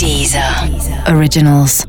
Deezer Originals.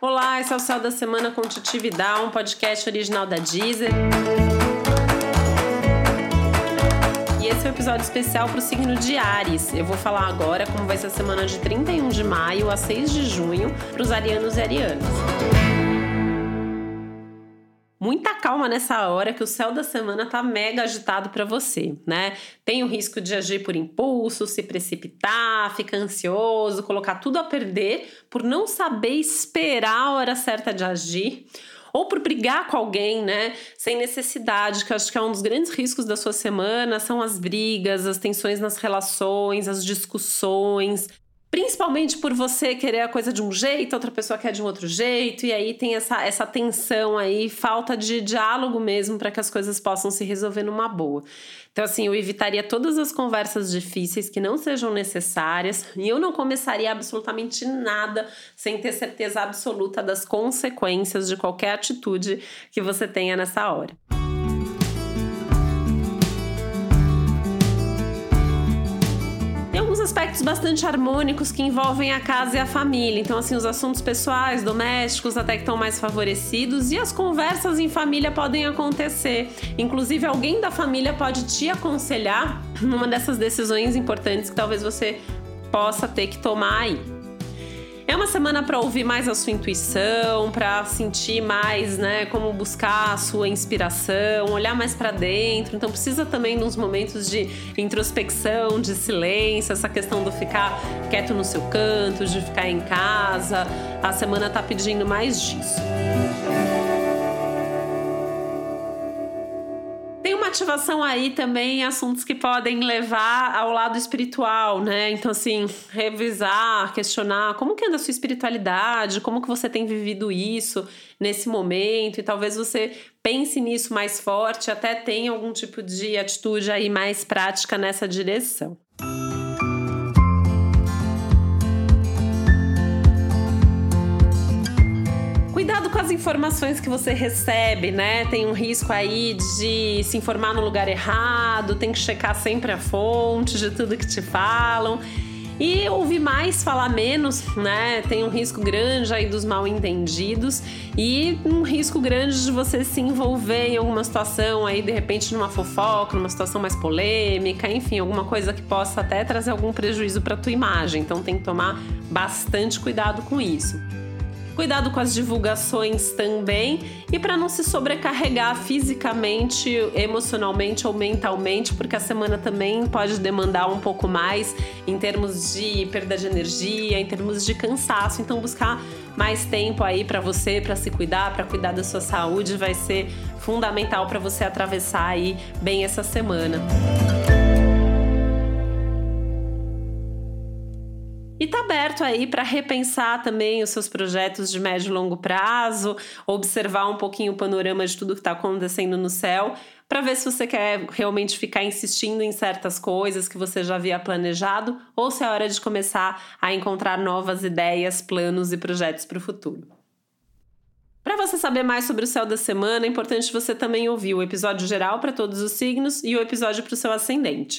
Olá, esse é o Céu da Semana com Titi Vidal, um podcast original da Deezer. E esse é o um episódio especial para o signo de Ares. Eu vou falar agora como vai ser a semana de 31 de maio a 6 de junho para os arianos e arianas muita calma nessa hora que o céu da semana tá mega agitado para você, né? Tem o risco de agir por impulso, se precipitar, ficar ansioso, colocar tudo a perder por não saber esperar a hora certa de agir ou por brigar com alguém, né, sem necessidade, que eu acho que é um dos grandes riscos da sua semana, são as brigas, as tensões nas relações, as discussões, Principalmente por você querer a coisa de um jeito, outra pessoa quer de um outro jeito, e aí tem essa, essa tensão aí, falta de diálogo mesmo para que as coisas possam se resolver numa boa. Então, assim, eu evitaria todas as conversas difíceis que não sejam necessárias e eu não começaria absolutamente nada sem ter certeza absoluta das consequências de qualquer atitude que você tenha nessa hora. Aspectos bastante harmônicos que envolvem a casa e a família. Então, assim, os assuntos pessoais, domésticos, até que estão mais favorecidos e as conversas em família podem acontecer. Inclusive, alguém da família pode te aconselhar numa dessas decisões importantes que talvez você possa ter que tomar aí. É uma semana para ouvir mais a sua intuição, para sentir mais, né, como buscar a sua inspiração, olhar mais para dentro. Então precisa também uns momentos de introspecção, de silêncio, essa questão do ficar quieto no seu canto, de ficar em casa. A semana tá pedindo mais disso. Ativação aí também assuntos que podem levar ao lado espiritual, né? Então, assim, revisar, questionar como que anda a sua espiritualidade, como que você tem vivido isso nesse momento, e talvez você pense nisso mais forte, até tenha algum tipo de atitude aí mais prática nessa direção. As informações que você recebe, né? Tem um risco aí de se informar no lugar errado, tem que checar sempre a fonte de tudo que te falam. E ouvir mais, falar menos, né? Tem um risco grande aí dos mal entendidos e um risco grande de você se envolver em alguma situação aí, de repente, numa fofoca, numa situação mais polêmica, enfim, alguma coisa que possa até trazer algum prejuízo para tua imagem. Então tem que tomar bastante cuidado com isso. Cuidado com as divulgações também e para não se sobrecarregar fisicamente, emocionalmente ou mentalmente, porque a semana também pode demandar um pouco mais em termos de perda de energia, em termos de cansaço. Então, buscar mais tempo aí para você, para se cuidar, para cuidar da sua saúde, vai ser fundamental para você atravessar aí bem essa semana. E tá aberto aí para repensar também os seus projetos de médio e longo prazo, observar um pouquinho o panorama de tudo que está acontecendo no céu, para ver se você quer realmente ficar insistindo em certas coisas que você já havia planejado ou se é hora de começar a encontrar novas ideias, planos e projetos para o futuro. Para você saber mais sobre o céu da semana, é importante você também ouvir o episódio geral para todos os signos e o episódio para o seu ascendente.